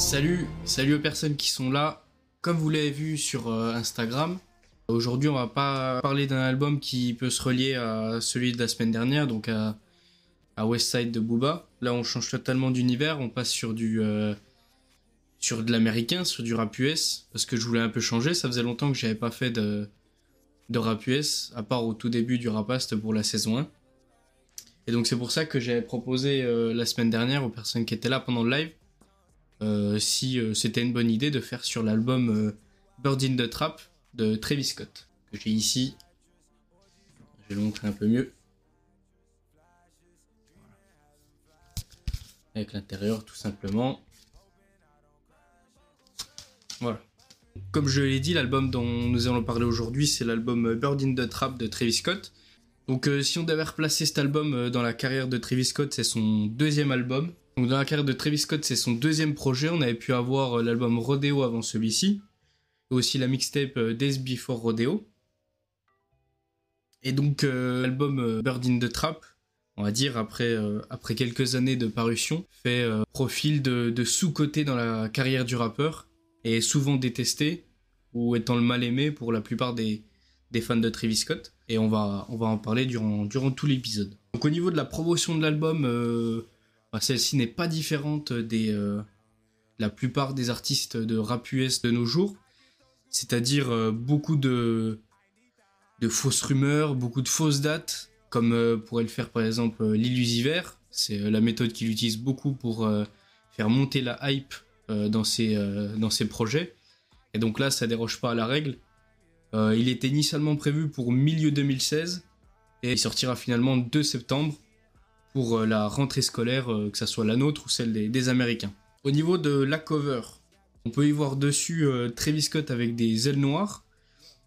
Salut, salut aux personnes qui sont là. Comme vous l'avez vu sur euh, Instagram, aujourd'hui on va pas parler d'un album qui peut se relier à celui de la semaine dernière, donc à, à West Side de Booba. Là on change totalement d'univers, on passe sur du euh, sur de l'américain, sur du rap US, parce que je voulais un peu changer. Ça faisait longtemps que j'avais pas fait de, de rap US, à part au tout début du Rapast pour la saison 1. Et donc c'est pour ça que j'avais proposé euh, la semaine dernière aux personnes qui étaais là pendant le live si euh, c'était une bonne idée de faire sur l'album euh, Bird in the Trap de Travis Scott, que j'ai ici. Je vais le montrer un peu mieux. Avec l'intérieur tout simplement. Voilà. Comme je l'ai dit, l'album dont nous allons parler aujourd'hui, c'est l'album Bird in the Trap de Travis Scott. Donc si on devait replacer cet album dans la carrière de Travis Scott, c'est son deuxième album. Donc dans la carrière de Travis Scott, c'est son deuxième projet. On avait pu avoir euh, l'album Rodeo avant celui-ci, et aussi la mixtape euh, Days Before Rodeo. Et donc euh, l'album Bird in the Trap, on va dire après, quelques années de parution, fait profil de, sous-côté dans la carrière du rappeur, et souvent détesté, ou étant le mal aimé pour la plupart des, fans de Travis Scott. Et on va, on va en parler durant, durant tout l'épisode. Donc au niveau de la promotion de l'album, celle-ci n'est pas différente des euh, la plupart des artistes de rap US de nos jours, c'est-à-dire euh, beaucoup de de fausses rumeurs, beaucoup de fausses dates, comme euh, pourrait le faire par exemple l'illusiver. C'est la méthode qu'il utilise beaucoup pour faire monter la hype dans ses dans ses projets. Et donc là, ça déroge pas à la règle. il était initialement prévu pour milieu 2016 et il sortira finalement 2 septembre pour euh, la rentrée scolaire, euh, que ce soit la nôtre ou celle des, Américains. Au niveau de la cover, on peut y voir dessus euh, Travis Scott avec des ailes noires.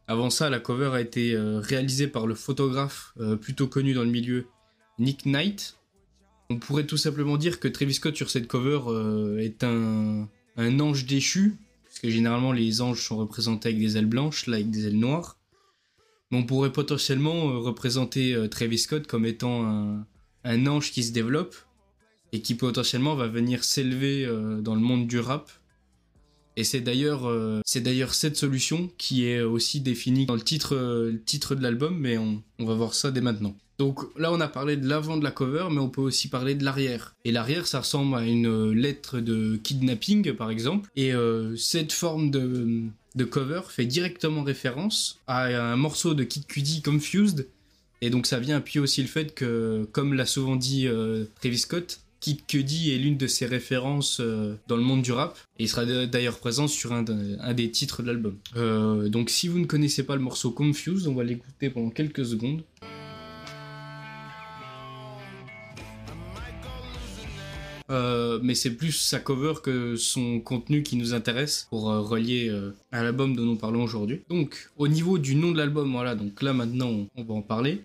Avant ça, la cover a été réalisée par le photographe plutôt connu dans le milieu, Nick Knight. On pourrait tout simplement dire que Travis Scott sur cette cover est un, ange déchu, puisque généralement les anges sont représentés avec des ailes blanches, là avec des ailes noires. Mais on pourrait potentiellement représenter Travis Scott comme étant un, un ange qui se développe et qui potentiellement va venir s'élever euh, dans le monde du rap. Et c'est d'ailleurs euh, c'est d'ailleurs cette solution qui est aussi définie dans le titre euh, le titre de l'album, mais on, on, va voir ça dès maintenant. Donc là on a parlé de l'avant de la cover, mais on peut aussi parler de l'arrière. Et l'arrière ça ressemble à une lettre de kidnapping par exemple. Et cette forme de de cover fait directement référence à un morceau de Kid Cudi Confused et donc ça vient appuyer aussi le fait que, comme l'a souvent dit euh, Travis Scott, Kid Cudi est l'une de ses références euh, dans le monde du rap. Et il sera d'ailleurs présent sur un, des titres de l'album. Euh, donc si vous ne connaissez pas le morceau Confused, on va l'écouter pendant quelques secondes. Euh, mais c'est plus sa cover que son contenu qui nous intéresse pour euh, relier euh, à l'album dont nous parlons aujourd'hui. Donc, au niveau du nom de l'album, voilà, donc là maintenant on, va en parler,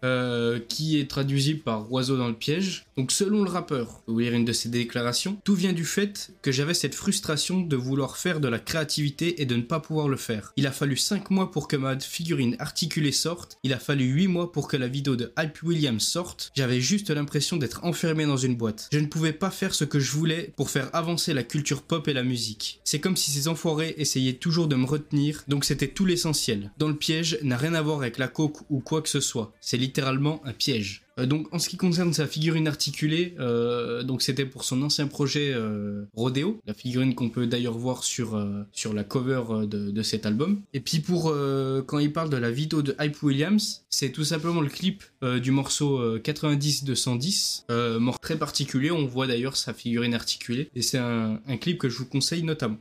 qui est traduisible par Oiseau dans le piège. Donc, selon le rappeur, vous lire une de ses déclarations, tout vient du fait que j'avais cette frustration de vouloir faire de la créativité et de ne pas pouvoir le faire. Il a fallu 5 mois pour que ma figurine articulée sorte, il a fallu 8 mois pour que la vidéo de Hype Williams sorte, j'avais juste l'impression d'être enfermé dans une boîte. Je ne pouvais pas faire ce que je voulais pour faire avancer la culture pop et la musique. C'est comme si ces enfoirés essayaient toujours de me retenir, donc c'était tout l'essentiel. Dans le piège n'a rien à voir avec la coke ou quoi que ce soit. C'est littéralement un piège. Euh, donc en ce qui concerne sa figurine articulée, euh, donc c'était pour son ancien projet euh, Rodeo, la figurine qu'on peut d'ailleurs voir sur sur la cover de, de, cet album. Et puis pour quand il parle de la vidéo de Hype Williams, c'est tout simplement le clip du morceau 90 210, mort très particulier. On voit d'ailleurs sa figurine articulée et c'est un clip que je vous conseille notamment.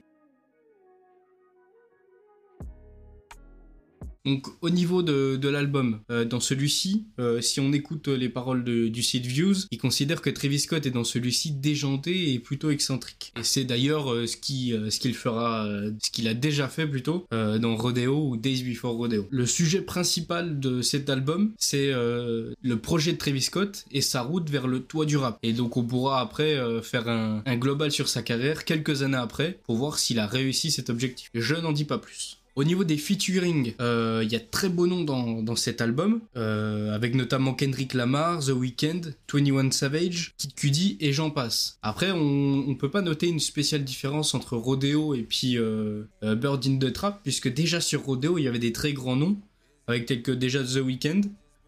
Donc au niveau de, l'album, euh, dans celui-ci, euh, si on écoute les paroles de, du site Views, il considère que Travis Scott est dans celui-ci déjanté et plutôt excentrique. Et c'est d'ailleurs euh, ce qui ce qu'il fera, ce qu'il a déjà fait plutôt dans Rodeo ou Days Before Rodeo. Le sujet principal de cet album, c'est le projet de Travis Scott et sa route vers le toit du rap. Et donc on pourra après faire un global sur sa carrière quelques années après pour voir s'il a réussi cet objectif. Je n'en dis pas plus. Au niveau des featuring, euh, il y a très beaux noms dans, cet album, euh, avec notamment Kendrick Lamar, The Weeknd, 21 Savage, Kid Cudi et j'en passe. Après, on, on peut pas noter une spéciale différence entre Rodeo et puis euh, Bird in the Trap, puisque déjà sur Rodeo, il y avait des très grands noms, avec tels que déjà The Weeknd,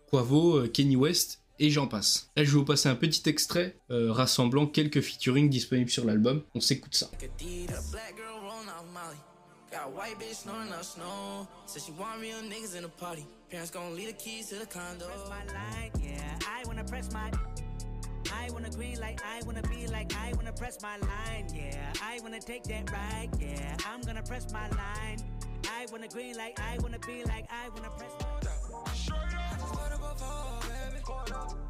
Quavo, Kenny West et j'en passe. Là, je vais vous passer un petit extrait rassemblant quelques featuring disponibles sur l'album. On s'écoute ça. Got a white bitch snoring up snow. Said she want real niggas in the party. Parents gonna leave the keys to the condo. Press my line, yeah. I wanna press my. I wanna green like I wanna be like I wanna press my line, yeah. I wanna take that ride, yeah. I'm gonna press my line. I wanna green like I wanna be like I wanna press my. I just wanna go for, baby.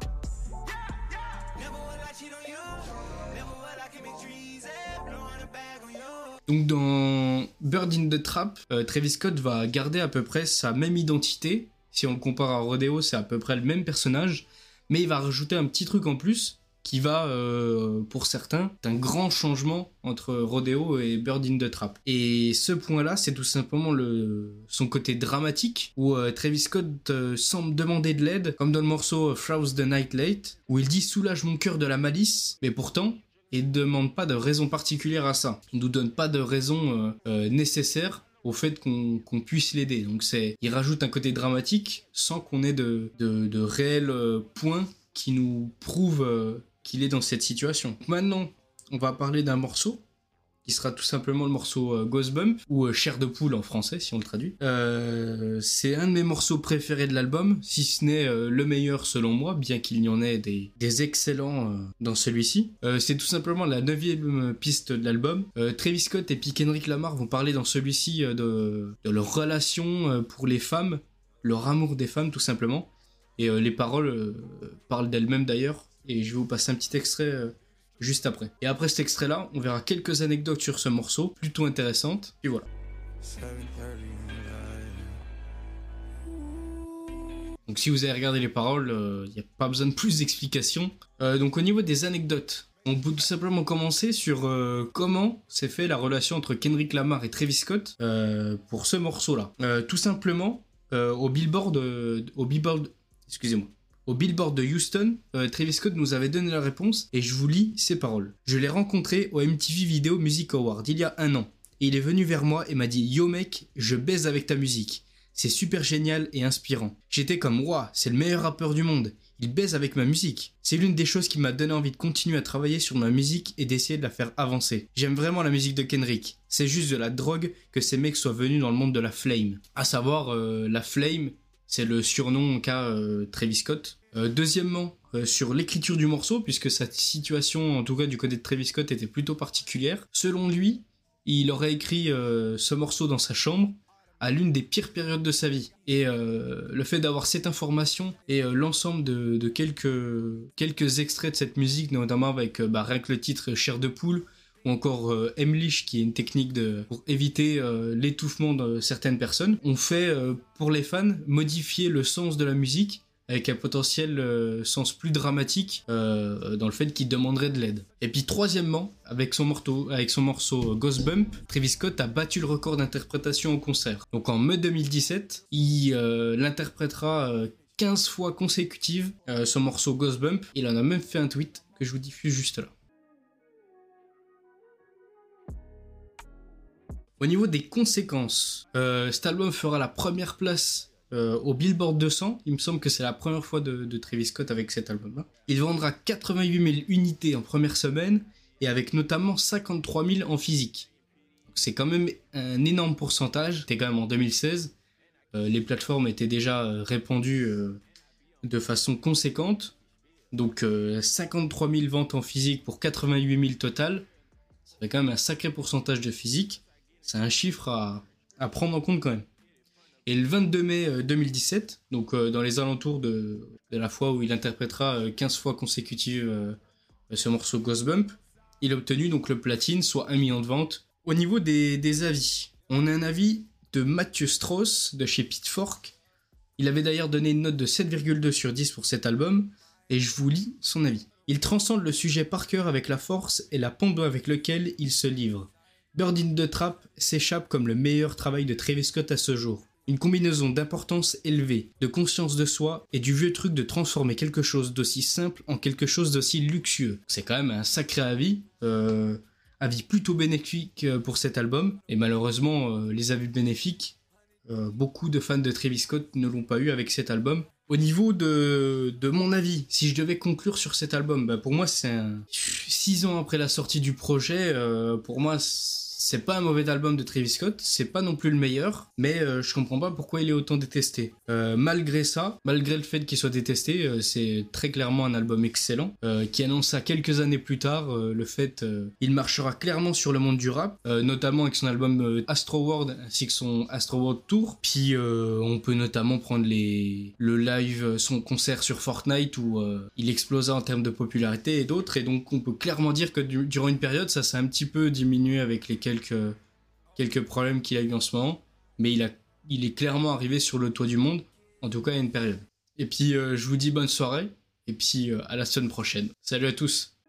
Donc dans Bird in the Trap, euh, Travis Scott va garder à peu près sa même identité. Si on le compare à Rodeo, c'est à peu près le même personnage, mais il va rajouter un petit truc en plus qui va, euh, pour certains, un grand changement entre Rodeo et Bird in the Trap. Et ce point-là, c'est tout simplement le, son côté dramatique, où euh, Travis Scott semble demander de l'aide, comme dans le morceau Frouse the Night Late, où il dit soulage mon cœur de la malice, mais pourtant, et ne demande pas de raison particulière à ça. Il ne nous donne pas de raison euh, euh, nécessaire au fait qu'on puisse l'aider. Donc c'est, il rajoute un côté dramatique sans qu'on ait de, de, réels euh, points qui nous prouvent qu'il est dans cette situation. Maintenant, on va parler d'un morceau qui sera tout simplement le morceau euh, ou euh, Chair de poule en français si on le traduit. Euh, c'est un de mes morceaux préférés de l'album, si ce n'est le meilleur selon moi, bien qu'il y en ait des, excellents dans celui-ci. c'est tout simplement la neuvième piste de l'album. Travis Scott et puis Kendrick Lamar vont parler dans celui-ci de, de, leur relation pour les femmes, leur amour des femmes tout simplement. Et les paroles parlent d'elles-mêmes d'ailleurs. Et je vais vous passer un petit extrait juste après. Et après cet extrait-là, on verra quelques anecdotes sur ce morceau, plutôt intéressantes. Et voilà. Donc si vous avez regardé les paroles, il euh, n'y a pas besoin de plus d'explications. Euh, donc au niveau des anecdotes, on peut tout simplement commencer sur euh, comment s'est fait la relation entre Kendrick Lamar et Travis Scott pour ce morceau-là. tout simplement, au Billboard, au Billboard, excusez-moi, au Billboard de Houston, euh, Travis Scott nous avait donné la réponse et je vous lis ses paroles. Je l'ai rencontré au MTV Video Music Award il y a un an. Et il est venu vers moi et m'a dit Yo mec, je baise avec ta musique. C'est super génial et inspirant. J'étais comme Ouah, c'est le meilleur rappeur du monde. Il baise avec ma musique. C'est l'une des choses qui m'a donné envie de continuer à travailler sur ma musique et d'essayer de la faire avancer. J'aime vraiment la musique de Kendrick. C'est juste de la drogue que ces mecs soient venus dans le monde de la flame. À savoir, euh, la flame, c'est le surnom qu'a euh, Travis Scott. Euh, deuxièmement, euh, sur l'écriture du morceau, puisque sa situation, en tout cas du côté de Travis Scott, était plutôt particulière. Selon lui, il aurait écrit ce morceau dans sa chambre à l'une des pires périodes de sa vie. Et le fait d'avoir cette information et l'ensemble de, quelques, quelques extraits de cette musique, notamment avec bah, rien que le titre Chair de poule, ou encore euh, Emlich qui est une technique pour éviter euh, l'étouffement de certaines personnes, on fait euh, pour les fans modifier le sens de la musique avec un potentiel sens plus dramatique dans le fait qu'il demanderait de l'aide. Et puis troisièmement, avec son, morceau, avec son morceau Ghost Bump, Travis Scott a battu le record d'interprétation au concert. Donc en mai 2017, il l'interprétera 15 fois consécutive son morceau Ghost Bump. Il en a même fait un tweet que je vous diffuse juste là. Au niveau des conséquences, euh, cet album fera la première place euh, au Billboard 200. Il me semble que c'est la première fois de, Travis Scott avec cet album-là. Il vendra 88 000 unités en première semaine et avec notamment 53 000 en physique. C'est quand même un énorme pourcentage. C'était quand même en 2016. Euh, les plateformes étaient déjà répandues de façon conséquente. Donc 53 000 ventes en physique pour 88 000 total. Ça fait quand même un sacré pourcentage de physique. C'est un chiffre à, prendre en compte quand même. Et le 22 mai 2017, euh, donc euh, dans les alentours de, la fois où il interprétera 15 euh, fois consécutive ce morceau Ghost Bump, il a obtenu donc le platine, soit 1 million de ventes. Au niveau des, avis, on a un avis de Mathieu Strauss de chez Pitchfork. Il avait d'ailleurs donné une note de 7,2 sur 10 pour cet album, et je vous lis son avis. Il transcende le sujet par cœur avec la force et la pompe avec lequel il se livre. Bird in the Trap s'échappe comme le meilleur travail de Travis Scott à ce jour. Une combinaison d'importance élevée, de conscience de soi et du vieux truc de transformer quelque chose d'aussi simple en quelque chose d'aussi luxueux. C'est quand même un sacré avis. Euh, avis plutôt bénéfique euh, pour cet album. Et malheureusement, euh, les avis bénéfiques, beaucoup de fans de Travis Scott ne l'ont pas eu avec cet album. Au niveau de, de mon avis, si je devais conclure sur cet album, bah pour moi c'est un... Six ans après la sortie du projet, pour moi c'est pas un mauvais album de Travis Scott, c'est pas non plus le meilleur, mais euh, je comprends pas pourquoi il est autant détesté. Euh, malgré ça, malgré le fait qu'il soit détesté, euh, c'est très clairement un album excellent, qui annonce à quelques années plus tard le fait il marchera clairement sur le monde du rap, notamment avec son album Astro World ainsi que son Astro World Tour. Puis on peut notamment prendre les le live, son concert sur Fortnite où il explosa en termes de popularité et d'autres, et donc on peut clairement dire que durant une période ça s'est un petit peu diminué avec lesquels quelques, problèmes qu'il a eu en ce moment, mais il est clairement arrivé sur le toit du monde, en tout cas à une période. Et puis euh, je vous dis bonne soirée, et puis euh, à la semaine prochaine. Salut à tous